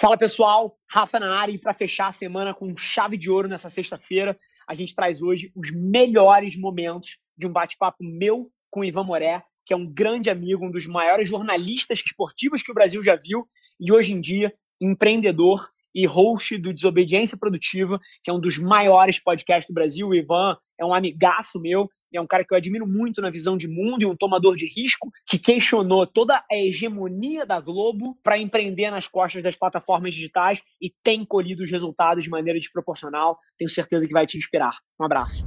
Fala pessoal, Rafa na área e para fechar a semana com chave de ouro nessa sexta-feira, a gente traz hoje os melhores momentos de um bate-papo meu com Ivan Moré, que é um grande amigo, um dos maiores jornalistas esportivos que o Brasil já viu e hoje em dia empreendedor e host do Desobediência Produtiva, que é um dos maiores podcasts do Brasil. O Ivan é um amigaço meu é um cara que eu admiro muito na visão de mundo e um tomador de risco que questionou toda a hegemonia da Globo para empreender nas costas das plataformas digitais e tem colhido os resultados de maneira desproporcional. Tenho certeza que vai te inspirar. Um abraço.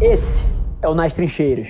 Esse é o Nas Trincheiras.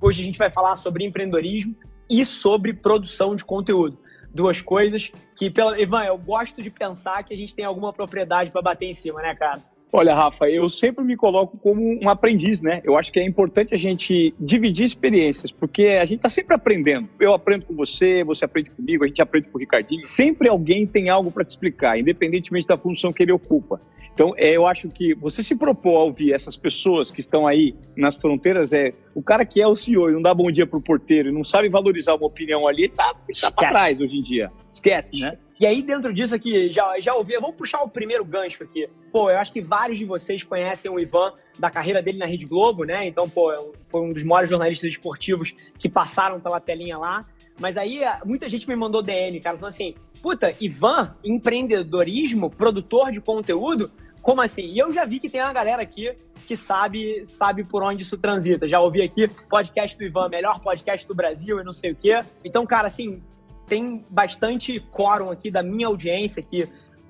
Hoje a gente vai falar sobre empreendedorismo e sobre produção de conteúdo. Duas coisas que, pela... Ivan, eu gosto de pensar que a gente tem alguma propriedade para bater em cima, né, cara? Olha, Rafa, eu sempre me coloco como um aprendiz, né? Eu acho que é importante a gente dividir experiências, porque a gente está sempre aprendendo. Eu aprendo com você, você aprende comigo, a gente aprende com o Ricardinho. Sempre alguém tem algo para te explicar, independentemente da função que ele ocupa. Então, é, eu acho que você se propor a ouvir essas pessoas que estão aí nas fronteiras, é o cara que é o CEO e não dá bom dia pro porteiro e não sabe valorizar uma opinião ali, ele tá, tá para trás hoje em dia. Esquece, né? E aí, dentro disso aqui, já, já ouvi, vamos puxar o primeiro gancho aqui. Pô, eu acho que vários de vocês conhecem o Ivan da carreira dele na Rede Globo, né? Então, pô, é foi um dos maiores jornalistas esportivos que passaram pela telinha lá. Mas aí, muita gente me mandou DM, cara, falando assim, puta, Ivan, empreendedorismo, produtor de conteúdo, como assim? E eu já vi que tem uma galera aqui que sabe, sabe por onde isso transita. Já ouvi aqui podcast do Ivan, melhor podcast do Brasil e não sei o quê. Então, cara, assim, tem bastante quórum aqui da minha audiência que,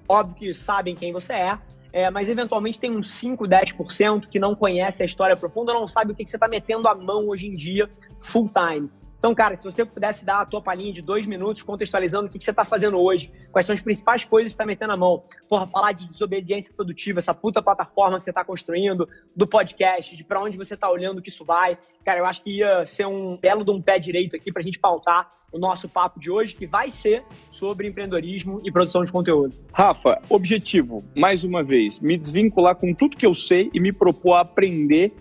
óbvio que sabem quem você é, é, mas eventualmente tem uns 5, 10% que não conhece a história profunda, não sabe o que, que você está metendo a mão hoje em dia full time. Então, cara, se você pudesse dar a tua palhinha de dois minutos contextualizando o que, que você está fazendo hoje, quais são as principais coisas que está metendo a mão. Porra, falar de desobediência produtiva, essa puta plataforma que você está construindo, do podcast, de para onde você está olhando que isso vai. Cara, eu acho que ia ser um belo de um pé direito aqui para a gente pautar o nosso papo de hoje, que vai ser sobre empreendedorismo e produção de conteúdo. Rafa, objetivo, mais uma vez, me desvincular com tudo que eu sei e me propor a aprender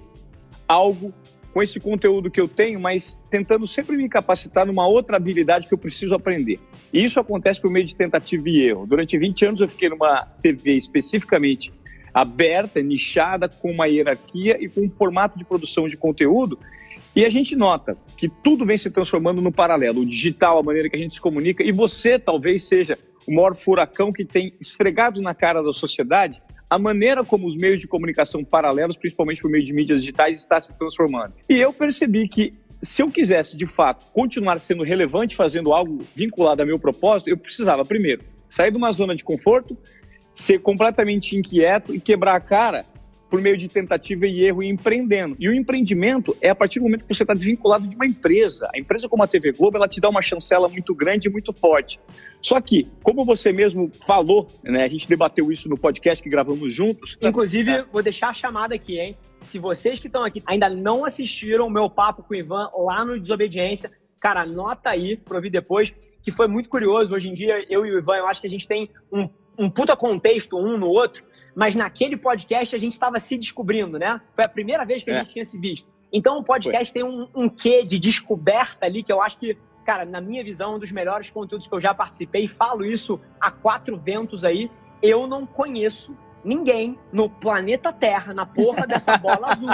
algo com esse conteúdo que eu tenho, mas tentando sempre me capacitar numa outra habilidade que eu preciso aprender. E isso acontece por meio de tentativa e erro. Durante 20 anos eu fiquei numa TV especificamente aberta, nichada, com uma hierarquia e com um formato de produção de conteúdo. E a gente nota que tudo vem se transformando no paralelo, o digital, a maneira que a gente se comunica, e você talvez seja o maior furacão que tem esfregado na cara da sociedade a maneira como os meios de comunicação paralelos, principalmente por meio de mídias digitais, está se transformando. E eu percebi que se eu quisesse, de fato, continuar sendo relevante fazendo algo vinculado ao meu propósito, eu precisava, primeiro, sair de uma zona de conforto, ser completamente inquieto e quebrar a cara por meio de tentativa e erro e empreendendo. E o empreendimento é a partir do momento que você está desvinculado de uma empresa. A empresa como a TV Globo, ela te dá uma chancela muito grande e muito forte. Só que, como você mesmo falou, né, a gente debateu isso no podcast que gravamos juntos. Inclusive, é. vou deixar a chamada aqui, hein? Se vocês que estão aqui ainda não assistiram o meu papo com o Ivan lá no Desobediência, cara, anota aí para ouvir depois, que foi muito curioso. Hoje em dia, eu e o Ivan, eu acho que a gente tem um um puta contexto um no outro, mas naquele podcast a gente estava se descobrindo, né? Foi a primeira vez que a é. gente tinha se visto. Então o podcast Foi. tem um, um quê de descoberta ali que eu acho que, cara, na minha visão, um dos melhores conteúdos que eu já participei, e falo isso a quatro ventos aí, eu não conheço ninguém no planeta Terra, na porra dessa bola azul,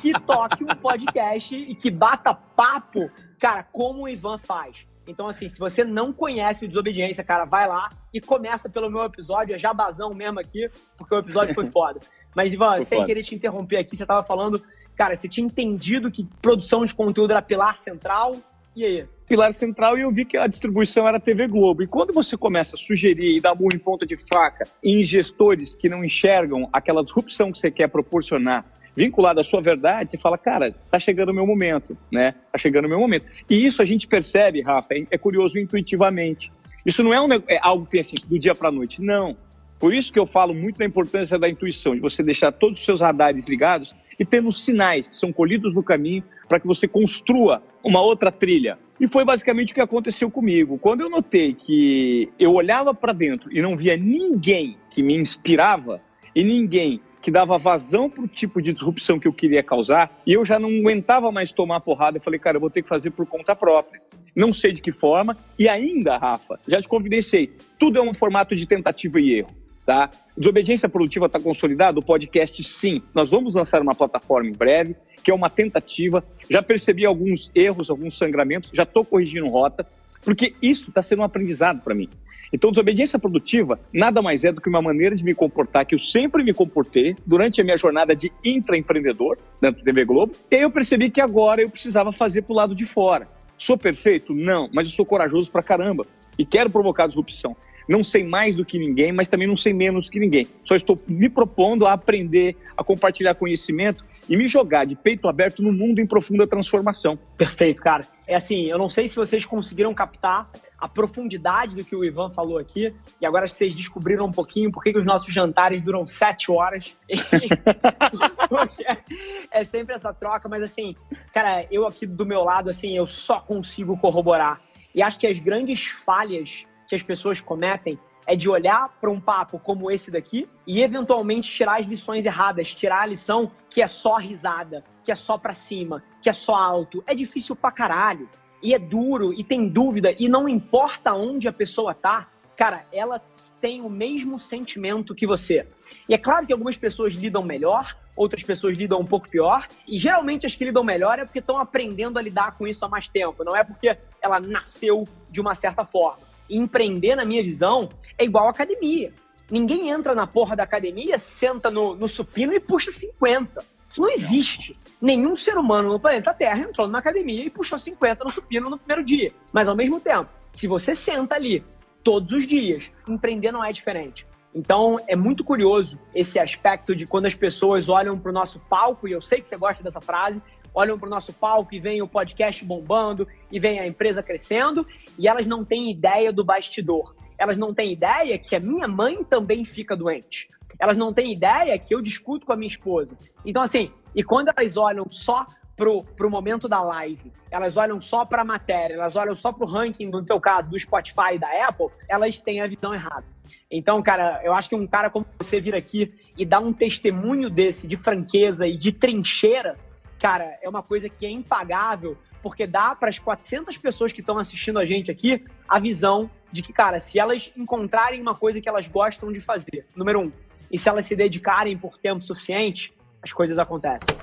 que toque um podcast e que bata papo, cara, como o Ivan faz. Então, assim, se você não conhece o Desobediência, cara, vai lá e começa pelo meu episódio, é jabazão mesmo aqui, porque o episódio foi foda. Mas, Ivan, foi sem foda. querer te interromper aqui, você tava falando, cara, você tinha entendido que produção de conteúdo era pilar central, e aí? Pilar central e eu vi que a distribuição era TV Globo. E quando você começa a sugerir e dar burro em ponta de faca em gestores que não enxergam aquela disrupção que você quer proporcionar vinculado à sua verdade, você fala, cara, tá chegando o meu momento, né? Tá chegando o meu momento. E isso a gente percebe, Rafa, é, é curioso intuitivamente. Isso não é, um, é algo que assim, do dia para noite, não. Por isso que eu falo muito da importância da intuição, de você deixar todos os seus radares ligados e tendo sinais que são colhidos no caminho para que você construa uma outra trilha. E foi basicamente o que aconteceu comigo. Quando eu notei que eu olhava para dentro e não via ninguém que me inspirava e ninguém que dava vazão para o tipo de disrupção que eu queria causar, e eu já não aguentava mais tomar porrada. Eu falei, cara, eu vou ter que fazer por conta própria. não sei de que forma, e ainda, Rafa, já te confidenciei, tudo é um formato de tentativa e erro. Tá? Desobediência produtiva está consolidado? O podcast, sim. Nós vamos lançar uma plataforma em breve, que é uma tentativa. Já percebi alguns erros, alguns sangramentos, já estou corrigindo rota, porque isso está sendo um aprendizado para mim. Então, desobediência produtiva nada mais é do que uma maneira de me comportar que eu sempre me comportei durante a minha jornada de intraempreendedor dentro do TV Globo. E aí eu percebi que agora eu precisava fazer para o lado de fora. Sou perfeito? Não, mas eu sou corajoso pra caramba e quero provocar disrupção. Não sei mais do que ninguém, mas também não sei menos que ninguém. Só estou me propondo a aprender, a compartilhar conhecimento e me jogar de peito aberto no mundo em profunda transformação. Perfeito, cara. É assim, eu não sei se vocês conseguiram captar a profundidade do que o Ivan falou aqui, e agora acho que vocês descobriram um pouquinho por que os nossos jantares duram sete horas. é sempre essa troca, mas assim, cara, eu aqui do meu lado, assim, eu só consigo corroborar. E acho que as grandes falhas que as pessoas cometem é de olhar para um papo como esse daqui e eventualmente tirar as lições erradas, tirar a lição que é só risada, que é só para cima, que é só alto. É difícil pra caralho. E é duro, e tem dúvida, e não importa onde a pessoa tá, cara, ela tem o mesmo sentimento que você. E é claro que algumas pessoas lidam melhor, outras pessoas lidam um pouco pior, e geralmente as que lidam melhor é porque estão aprendendo a lidar com isso há mais tempo, não é porque ela nasceu de uma certa forma empreender, na minha visão, é igual academia. Ninguém entra na porra da academia, senta no, no supino e puxa 50. Isso não existe. Nenhum ser humano no planeta Terra entrou na academia e puxou 50 no supino no primeiro dia. Mas ao mesmo tempo, se você senta ali todos os dias, empreender não é diferente. Então é muito curioso esse aspecto de quando as pessoas olham para o nosso palco, e eu sei que você gosta dessa frase, olham para o nosso palco e vem o podcast bombando e vem a empresa crescendo e elas não têm ideia do bastidor. Elas não têm ideia que a minha mãe também fica doente. Elas não têm ideia que eu discuto com a minha esposa. Então, assim, e quando elas olham só pro, pro momento da live, elas olham só para a matéria, elas olham só para o ranking, no teu caso, do Spotify e da Apple, elas têm a visão errada. Então, cara, eu acho que um cara como você vir aqui e dar um testemunho desse de franqueza e de trincheira cara, é uma coisa que é impagável, porque dá para as 400 pessoas que estão assistindo a gente aqui a visão de que, cara, se elas encontrarem uma coisa que elas gostam de fazer, número um, e se elas se dedicarem por tempo suficiente, as coisas acontecem.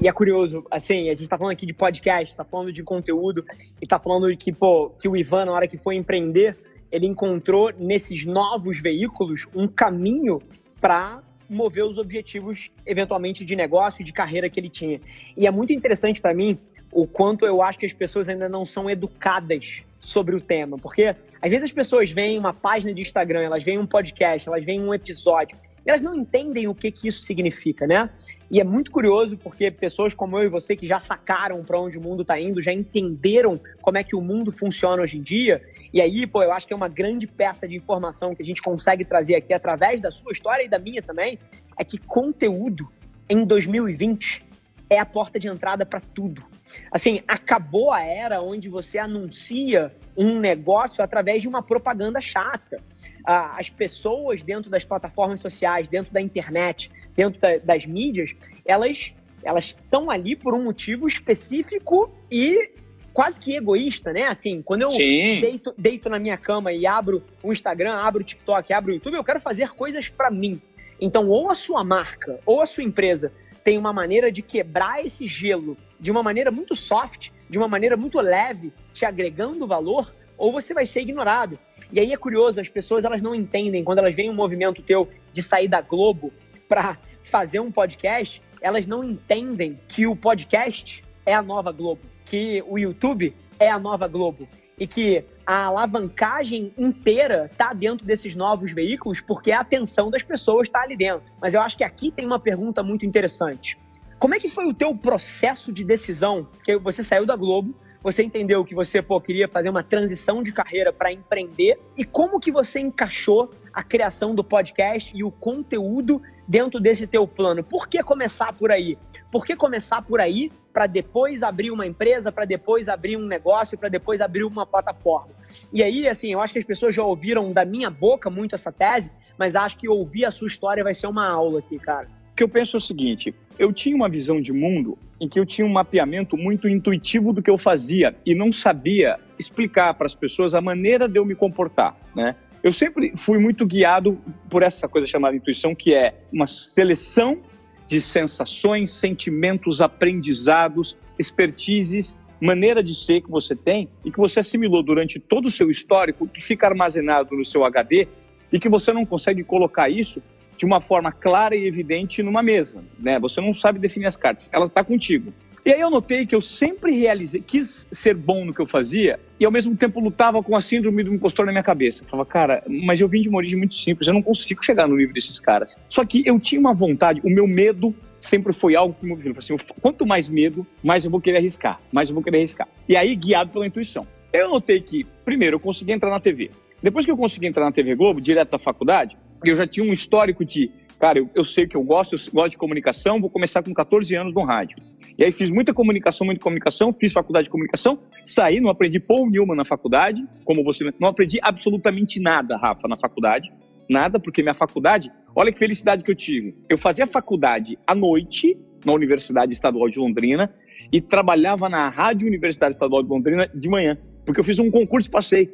E é curioso, assim, a gente tá falando aqui de podcast, tá falando de conteúdo, e tá falando que, pô, que o Ivan, na hora que foi empreender, ele encontrou nesses novos veículos um caminho para mover os objetivos, eventualmente, de negócio e de carreira que ele tinha. E é muito interessante para mim o quanto eu acho que as pessoas ainda não são educadas sobre o tema. Porque às vezes as pessoas veem uma página de Instagram, elas veem um podcast, elas veem um episódio, elas não entendem o que, que isso significa, né? E é muito curioso porque pessoas como eu e você que já sacaram para onde o mundo está indo, já entenderam como é que o mundo funciona hoje em dia. E aí, pô, eu acho que é uma grande peça de informação que a gente consegue trazer aqui através da sua história e da minha também, é que conteúdo em 2020 é a porta de entrada para tudo. Assim, acabou a era onde você anuncia um negócio através de uma propaganda chata. As pessoas dentro das plataformas sociais, dentro da internet, dentro da, das mídias, elas elas estão ali por um motivo específico e quase que egoísta, né? Assim, quando eu deito, deito, na minha cama e abro o Instagram, abro o TikTok, abro o YouTube, eu quero fazer coisas para mim. Então, ou a sua marca, ou a sua empresa tem uma maneira de quebrar esse gelo de uma maneira muito soft, de uma maneira muito leve, te agregando valor, ou você vai ser ignorado. E aí é curioso, as pessoas elas não entendem quando elas veem um movimento teu de sair da Globo para fazer um podcast, elas não entendem que o podcast é a nova Globo, que o YouTube é a nova Globo e que a alavancagem inteira está dentro desses novos veículos porque a atenção das pessoas está ali dentro. Mas eu acho que aqui tem uma pergunta muito interessante. Como é que foi o teu processo de decisão? Porque você saiu da Globo, você entendeu que você pô, queria fazer uma transição de carreira para empreender e como que você encaixou a criação do podcast e o conteúdo dentro desse teu plano? Por que começar por aí? Por que começar por aí para depois abrir uma empresa, para depois abrir um negócio, para depois abrir uma plataforma? E aí, assim, eu acho que as pessoas já ouviram da minha boca muito essa tese, mas acho que ouvir a sua história vai ser uma aula aqui, cara. Eu penso o seguinte: eu tinha uma visão de mundo em que eu tinha um mapeamento muito intuitivo do que eu fazia e não sabia explicar para as pessoas a maneira de eu me comportar, né? Eu sempre fui muito guiado por essa coisa chamada intuição, que é uma seleção de sensações, sentimentos, aprendizados, expertises, maneira de ser que você tem e que você assimilou durante todo o seu histórico, que fica armazenado no seu HD e que você não consegue colocar isso de uma forma clara e evidente numa mesa, né? Você não sabe definir as cartas, ela está contigo. E aí eu notei que eu sempre realizei, quis ser bom no que eu fazia e ao mesmo tempo lutava com a síndrome do impostor na minha cabeça. Eu falava, cara, mas eu vim de uma origem muito simples, eu não consigo chegar no nível desses caras. Só que eu tinha uma vontade, o meu medo sempre foi algo que me movia. Assim, quanto mais medo, mais eu vou querer arriscar, mais eu vou querer arriscar. E aí, guiado pela intuição. Eu notei que, primeiro, eu consegui entrar na TV. Depois que eu consegui entrar na TV Globo, direto da faculdade, eu já tinha um histórico de cara, eu, eu, sei que eu gosto, eu gosto de comunicação, vou começar com 14 anos no rádio. E aí fiz muita comunicação, muita comunicação, fiz faculdade de comunicação, saí, não aprendi Paul Newman na faculdade, como você, não aprendi absolutamente nada, Rafa, na faculdade, nada, porque minha faculdade, olha que felicidade que eu tive. Eu fazia faculdade à noite, na Universidade Estadual de Londrina, e trabalhava na Rádio Universidade Estadual de Londrina de manhã, porque eu fiz um concurso e passei.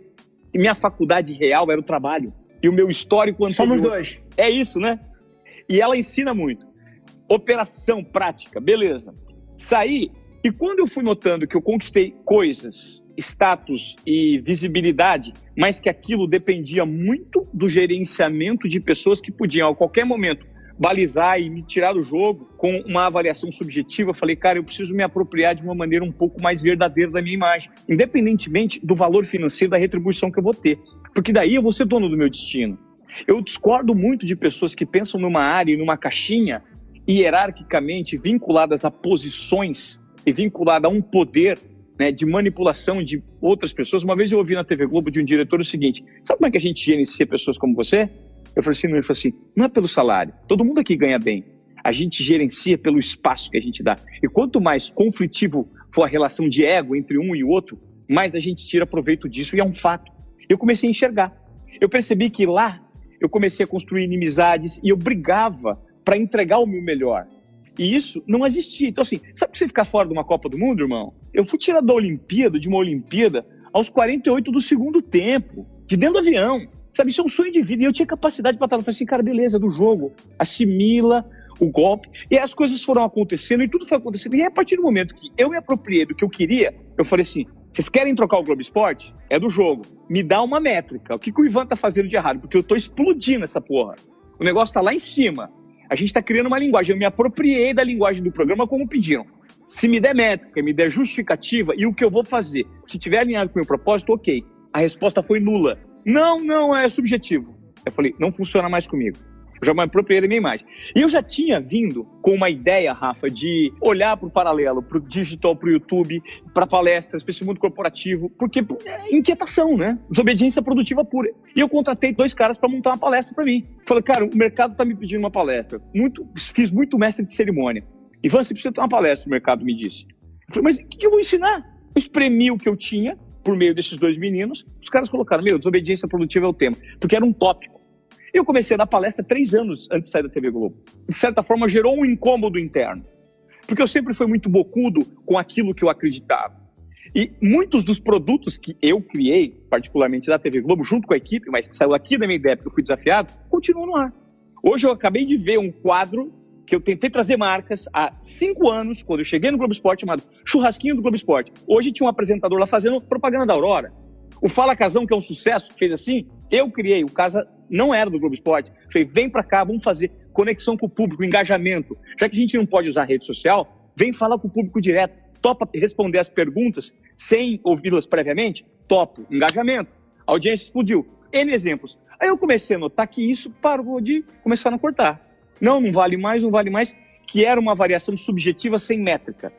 E minha faculdade real era o trabalho. E o meu histórico anterior... Somos dois. É isso, né? E ela ensina muito. Operação prática, beleza. Saí, e quando eu fui notando que eu conquistei coisas, status e visibilidade, mas que aquilo dependia muito do gerenciamento de pessoas que podiam, a qualquer momento, balizar e me tirar do jogo com uma avaliação subjetiva, eu falei, cara, eu preciso me apropriar de uma maneira um pouco mais verdadeira da minha imagem, independentemente do valor financeiro da retribuição que eu vou ter, porque daí eu vou ser dono do meu destino. Eu discordo muito de pessoas que pensam numa área e numa caixinha hierarquicamente vinculadas a posições e vinculadas a um poder né, de manipulação de outras pessoas. Uma vez eu ouvi na TV Globo de um diretor o seguinte: sabe como é que a gente gerencia pessoas como você? Eu falei assim, ele falou assim, não é pelo salário. Todo mundo aqui ganha bem. A gente gerencia pelo espaço que a gente dá. E quanto mais conflitivo for a relação de ego entre um e outro, mais a gente tira proveito disso e é um fato. Eu comecei a enxergar. Eu percebi que lá eu comecei a construir inimizades e eu brigava para entregar o meu melhor. E isso não existia. Então, assim, sabe que você ficar fora de uma Copa do Mundo, irmão? Eu fui tirado da Olimpíada, de uma Olimpíada, aos 48 do segundo tempo, de dentro do avião. Sabe, isso é um sonho de vida. E eu tinha capacidade para estar. Eu falei assim, cara, beleza, do jogo. Assimila o golpe. E as coisas foram acontecendo e tudo foi acontecendo. E aí, a partir do momento que eu me apropriei do que eu queria, eu falei assim: vocês querem trocar o Globo Esporte? É do jogo. Me dá uma métrica. O que, que o Ivan tá fazendo de errado? Porque eu tô explodindo essa porra. O negócio tá lá em cima. A gente tá criando uma linguagem. Eu me apropriei da linguagem do programa como pediram. Se me der métrica, me der justificativa e o que eu vou fazer, se tiver alinhado com o meu propósito, ok. A resposta foi nula. Não, não, é subjetivo. Eu falei, não funciona mais comigo. Eu já me apropriei da minha imagem. E eu já tinha vindo com uma ideia, Rafa, de olhar para o paralelo, para o digital, para o YouTube, para palestras, para esse mundo corporativo, porque é inquietação, né? Desobediência produtiva pura. E eu contratei dois caras para montar uma palestra para mim. Falei, cara, o mercado está me pedindo uma palestra. Muito, fiz muito mestre de cerimônia. Ivan, você precisa ter uma palestra, o mercado me disse. Eu falei, mas o que, eu vou ensinar? Eu espremi o que eu tinha por meio desses dois meninos. Os caras colocaram, meu, desobediência produtiva é o tema, porque era um tópico. Eu comecei a dar palestra três anos antes de sair da TV Globo. De certa forma, gerou um incômodo interno. Porque eu sempre fui muito bocudo com aquilo que eu acreditava. E muitos dos produtos que eu criei, particularmente da TV Globo, junto com a equipe, mas que saiu aqui da minha ideia porque eu fui desafiado, continuam no ar. Hoje eu acabei de ver um quadro que eu tentei trazer marcas há cinco anos, quando eu cheguei no Globo Esporte, chamado Churrasquinho do Globo Esporte. Hoje tinha um apresentador lá fazendo propaganda da Aurora. O Fala Casão, que é um sucesso, fez assim, eu criei. O Casa não era do Globo Esporte. Falei, vem para cá, vamos fazer conexão com o público, engajamento. Já que a gente não pode usar rede social, vem falar com o público direto. Topa responder as perguntas sem ouvi-las previamente? Topo. Engajamento. A audiência explodiu. N exemplos. Aí eu comecei a notar que isso parou de começar a cortar. Não, não vale mais, não vale mais, que era uma variação subjetiva sem métrica.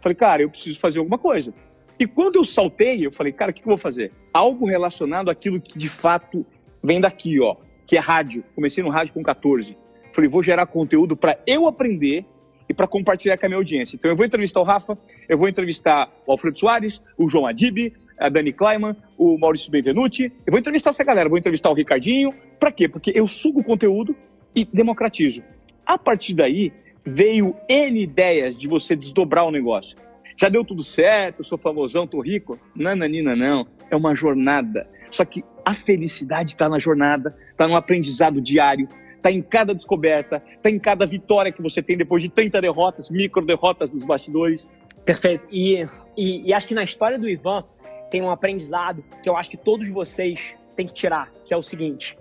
Falei, cara, eu preciso fazer alguma coisa. E quando eu saltei, eu falei, cara, o que eu vou fazer? Algo relacionado àquilo que de fato vem daqui, ó, que é rádio. Comecei no rádio com 14. Falei, vou gerar conteúdo para eu aprender e para compartilhar com a minha audiência. Então eu vou entrevistar o Rafa, eu vou entrevistar o Alfredo Soares, o João Adib, a Dani Kleiman, o Maurício Benvenuti. Eu vou entrevistar essa galera, vou entrevistar o Ricardinho. Para quê? Porque eu sugo o conteúdo e democratizo. A partir daí, veio N ideias de você desdobrar o negócio. Já deu tudo certo, sou famosão, tô rico? Nananina, não. É uma jornada. Só que a felicidade está na jornada, está no aprendizado diário, está em cada descoberta, está em cada vitória que você tem depois de 30 derrotas, micro derrotas dos bastidores. Perfeito. E, e, e acho que na história do Ivan tem um aprendizado que eu acho que todos vocês têm que tirar, que é o seguinte: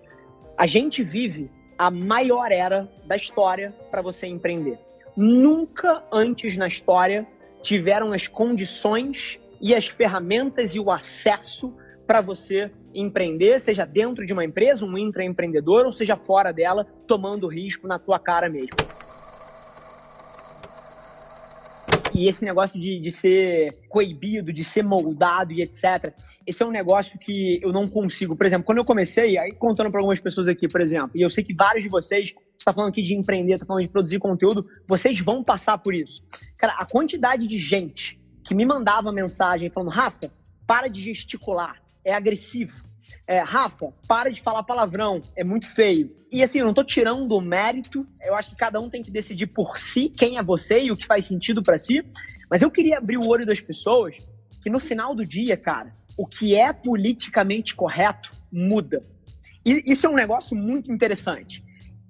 a gente vive a maior era da história para você empreender. Nunca antes na história tiveram as condições e as ferramentas e o acesso para você empreender, seja dentro de uma empresa, um intraempreendedor, ou seja fora dela, tomando risco na tua cara mesmo. E esse negócio de, de ser coibido, de ser moldado e etc. Esse é um negócio que eu não consigo. Por exemplo, quando eu comecei, aí contando para algumas pessoas aqui, por exemplo, e eu sei que vários de vocês, está falando aqui de empreender, está falando de produzir conteúdo, vocês vão passar por isso. Cara, a quantidade de gente que me mandava mensagem falando, Rafa, para de gesticular, é agressivo. É, Rafa, para de falar palavrão, é muito feio. E assim, eu não tô tirando o mérito, eu acho que cada um tem que decidir por si quem é você e o que faz sentido para si. Mas eu queria abrir o olho das pessoas que no final do dia, cara, o que é politicamente correto muda. E isso é um negócio muito interessante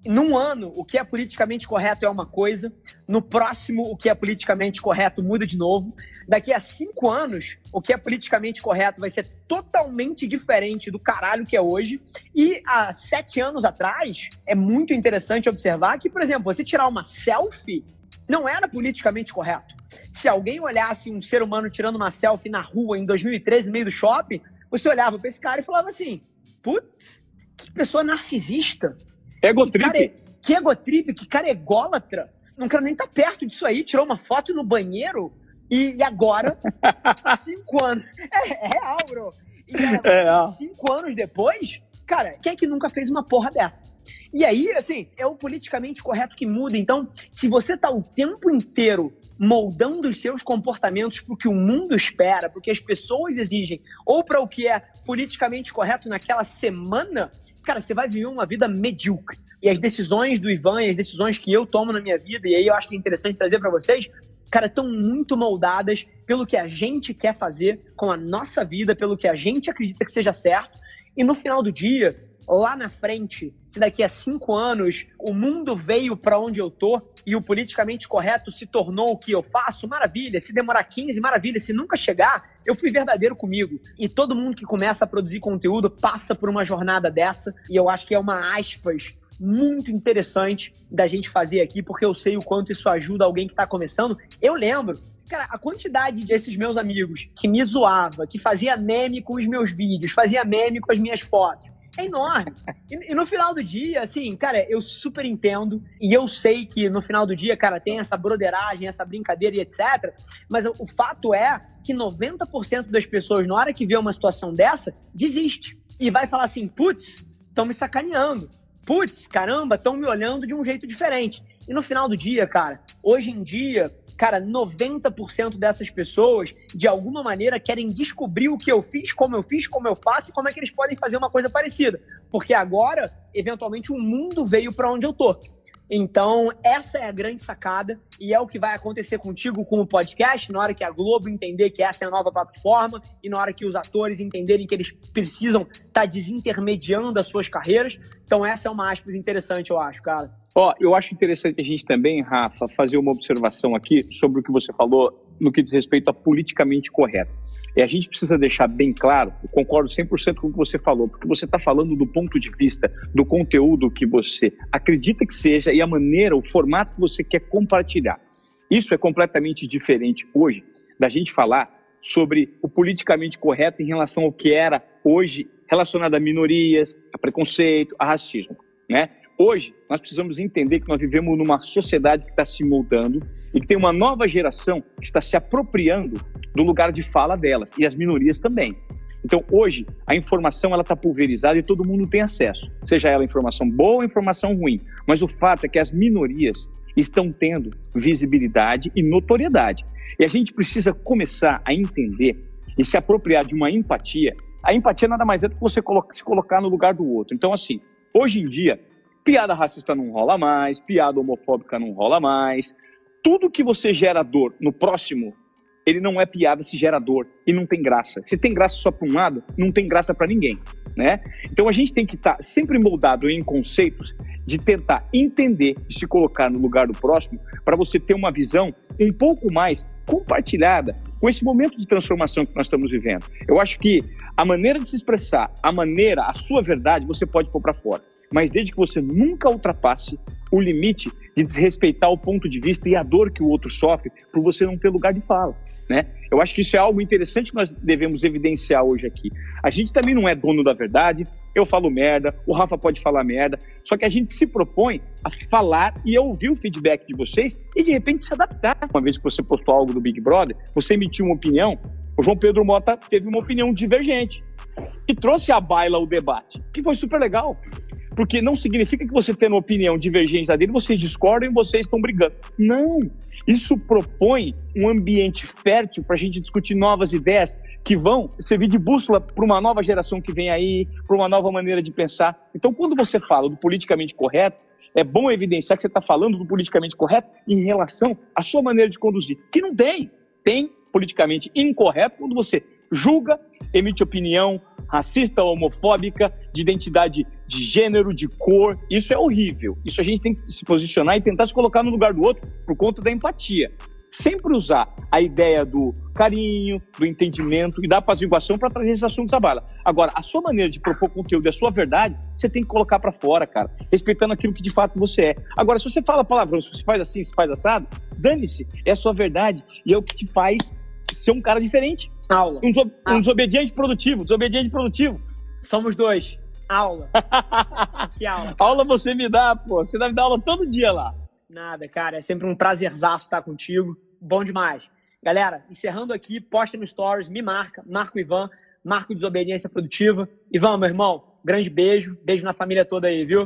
num ano, o que é politicamente correto é uma coisa, no próximo, o que é politicamente correto muda de novo. Daqui a cinco anos, o que é politicamente correto vai ser totalmente diferente do caralho que é hoje. E há sete anos atrás, é muito interessante observar que, por exemplo, você tirar uma selfie não era politicamente correto. Se alguém olhasse um ser humano tirando uma selfie na rua em 2013, no meio do shopping, você olhava para esse cara e falava assim: putz, que pessoa narcisista Egotrip. Que, cara, que egotrip, que cara ególatra. Não quero nem estar tá perto disso aí. Tirou uma foto no banheiro e, e agora, cinco anos. É, é real, bro. E é, cinco anos depois, cara, quem é que nunca fez uma porra dessa? E aí, assim, é o politicamente correto que muda. Então, se você tá o tempo inteiro moldando os seus comportamentos para o que o mundo espera, para o que as pessoas exigem, ou para o que é politicamente correto naquela semana, cara, você vai viver uma vida medíocre. E as decisões do Ivan e as decisões que eu tomo na minha vida, e aí eu acho que é interessante trazer para vocês, cara, estão muito moldadas pelo que a gente quer fazer com a nossa vida, pelo que a gente acredita que seja certo. E no final do dia, lá na frente, se daqui a cinco anos o mundo veio para onde eu tô e o politicamente correto se tornou o que eu faço, maravilha. Se demorar 15, maravilha. Se nunca chegar, eu fui verdadeiro comigo. E todo mundo que começa a produzir conteúdo passa por uma jornada dessa. E eu acho que é uma aspas muito interessante da gente fazer aqui, porque eu sei o quanto isso ajuda alguém que está começando. Eu lembro Cara, a quantidade desses meus amigos que me zoava, que fazia meme com os meus vídeos, fazia meme com as minhas fotos, é enorme. E, e, no final do dia, assim, cara, eu super entendo e eu sei que no final do dia, cara, tem essa broderagem, essa brincadeira e etc. Mas o, fato é que 90% das pessoas, na hora que vê uma situação dessa, desiste. E vai falar assim, putz, estão me sacaneando. Putz, caramba, estão me olhando de um jeito diferente. E no final do dia, cara, hoje em dia, cara, 90% dessas pessoas, de alguma maneira, querem descobrir o que eu fiz, como eu fiz, como eu faço e como é que eles podem fazer uma coisa parecida. Porque agora, eventualmente, o mundo veio para onde eu tô. Então, essa é a grande sacada e é o que vai acontecer contigo com o podcast, na hora que a Globo entender que essa é a nova plataforma e na hora que os atores entenderem que eles precisam estar tá desintermediando as suas carreiras. Então, essa é uma aspas interessante, eu acho, cara. Ó, eu acho interessante a gente também, Rafa, fazer uma observação aqui sobre o que você falou no que diz respeito a politicamente correto. E a gente precisa deixar bem claro, eu concordo 100% com o que você falou, porque você está falando do ponto de vista do conteúdo que você acredita que seja e a maneira, o formato que você quer compartilhar. Isso é completamente diferente hoje da gente falar sobre o politicamente correto em relação ao que era hoje relacionado a minorias, a preconceito, a racismo. Né? Hoje, nós precisamos entender que nós vivemos numa sociedade que está se moldando e que tem uma nova geração que está se apropriando do lugar de fala delas, e as minorias também. Então, hoje, a informação ela está pulverizada e todo mundo tem acesso, seja ela informação boa ou informação ruim. Mas o fato é que as minorias estão tendo visibilidade e notoriedade. E a gente precisa começar a entender e se apropriar de uma empatia. A empatia nada mais é do que você se colocar no lugar do outro. Então, assim, hoje em dia, Piada racista não rola mais, piada homofóbica não rola mais. Tudo que você gera dor no próximo, ele não é piada se gera dor e não tem graça. Se tem graça só para um lado, não tem graça para ninguém, né? Então a gente tem que estar tá sempre moldado em conceitos de tentar entender e se colocar no lugar do próximo para você ter uma visão um pouco mais compartilhada com esse momento de transformação que nós estamos vivendo. Eu acho que a maneira de se expressar, a maneira, a sua verdade, você pode pôr para fora mas desde que você nunca ultrapasse o limite de desrespeitar o ponto de vista e a dor que o outro sofre por você não ter lugar de fala, né? Eu acho que isso é algo interessante que nós devemos evidenciar hoje aqui. A gente também não é dono da verdade, eu falo merda, o Rafa pode falar merda, só que a gente se propõe a falar e ouvir o feedback de vocês e de repente se adaptar. Uma vez que você postou algo do Big Brother, você emitiu uma opinião, o João Pedro Mota teve uma opinião divergente e trouxe à baila o debate, que foi super legal. Porque não significa que você tendo opinião divergente da dele, vocês discordam e vocês estão brigando. Não. Isso propõe um ambiente fértil para a gente discutir novas ideias que vão servir de bússola para uma nova geração que vem aí, para uma nova maneira de pensar. Então, quando você fala do politicamente correto, é bom evidenciar que você está falando do politicamente correto em relação à sua maneira de conduzir, que não tem. Tem politicamente incorreto quando você julga, emite opinião, racista, homofóbica, de identidade de gênero, de cor. Isso é horrível. Isso a gente tem que se posicionar e tentar se colocar no lugar do outro por conta da empatia. Sempre usar a ideia do carinho, do entendimento e da apaziguação para trazer esse assunto à baila. Agora, a sua maneira de propor conteúdo e a sua verdade, você tem que colocar para fora, cara, respeitando aquilo que de fato você é. Agora, se você fala palavrão, se você faz assim, se faz assado, dane-se, é a sua verdade e é o que te faz ser um cara diferente. Aula. Um, deso um desobediente produtivo, desobediente produtivo. Somos dois. Aula. que aula. Cara. Aula você me dá, pô. Você deve dar aula todo dia lá. Nada, cara. É sempre um prazerzaço estar contigo. Bom demais. Galera, encerrando aqui, posta no Stories, me marca, marca o Ivan, marca o Desobediência Produtiva. Ivan, meu irmão, grande beijo. Beijo na família toda aí, viu?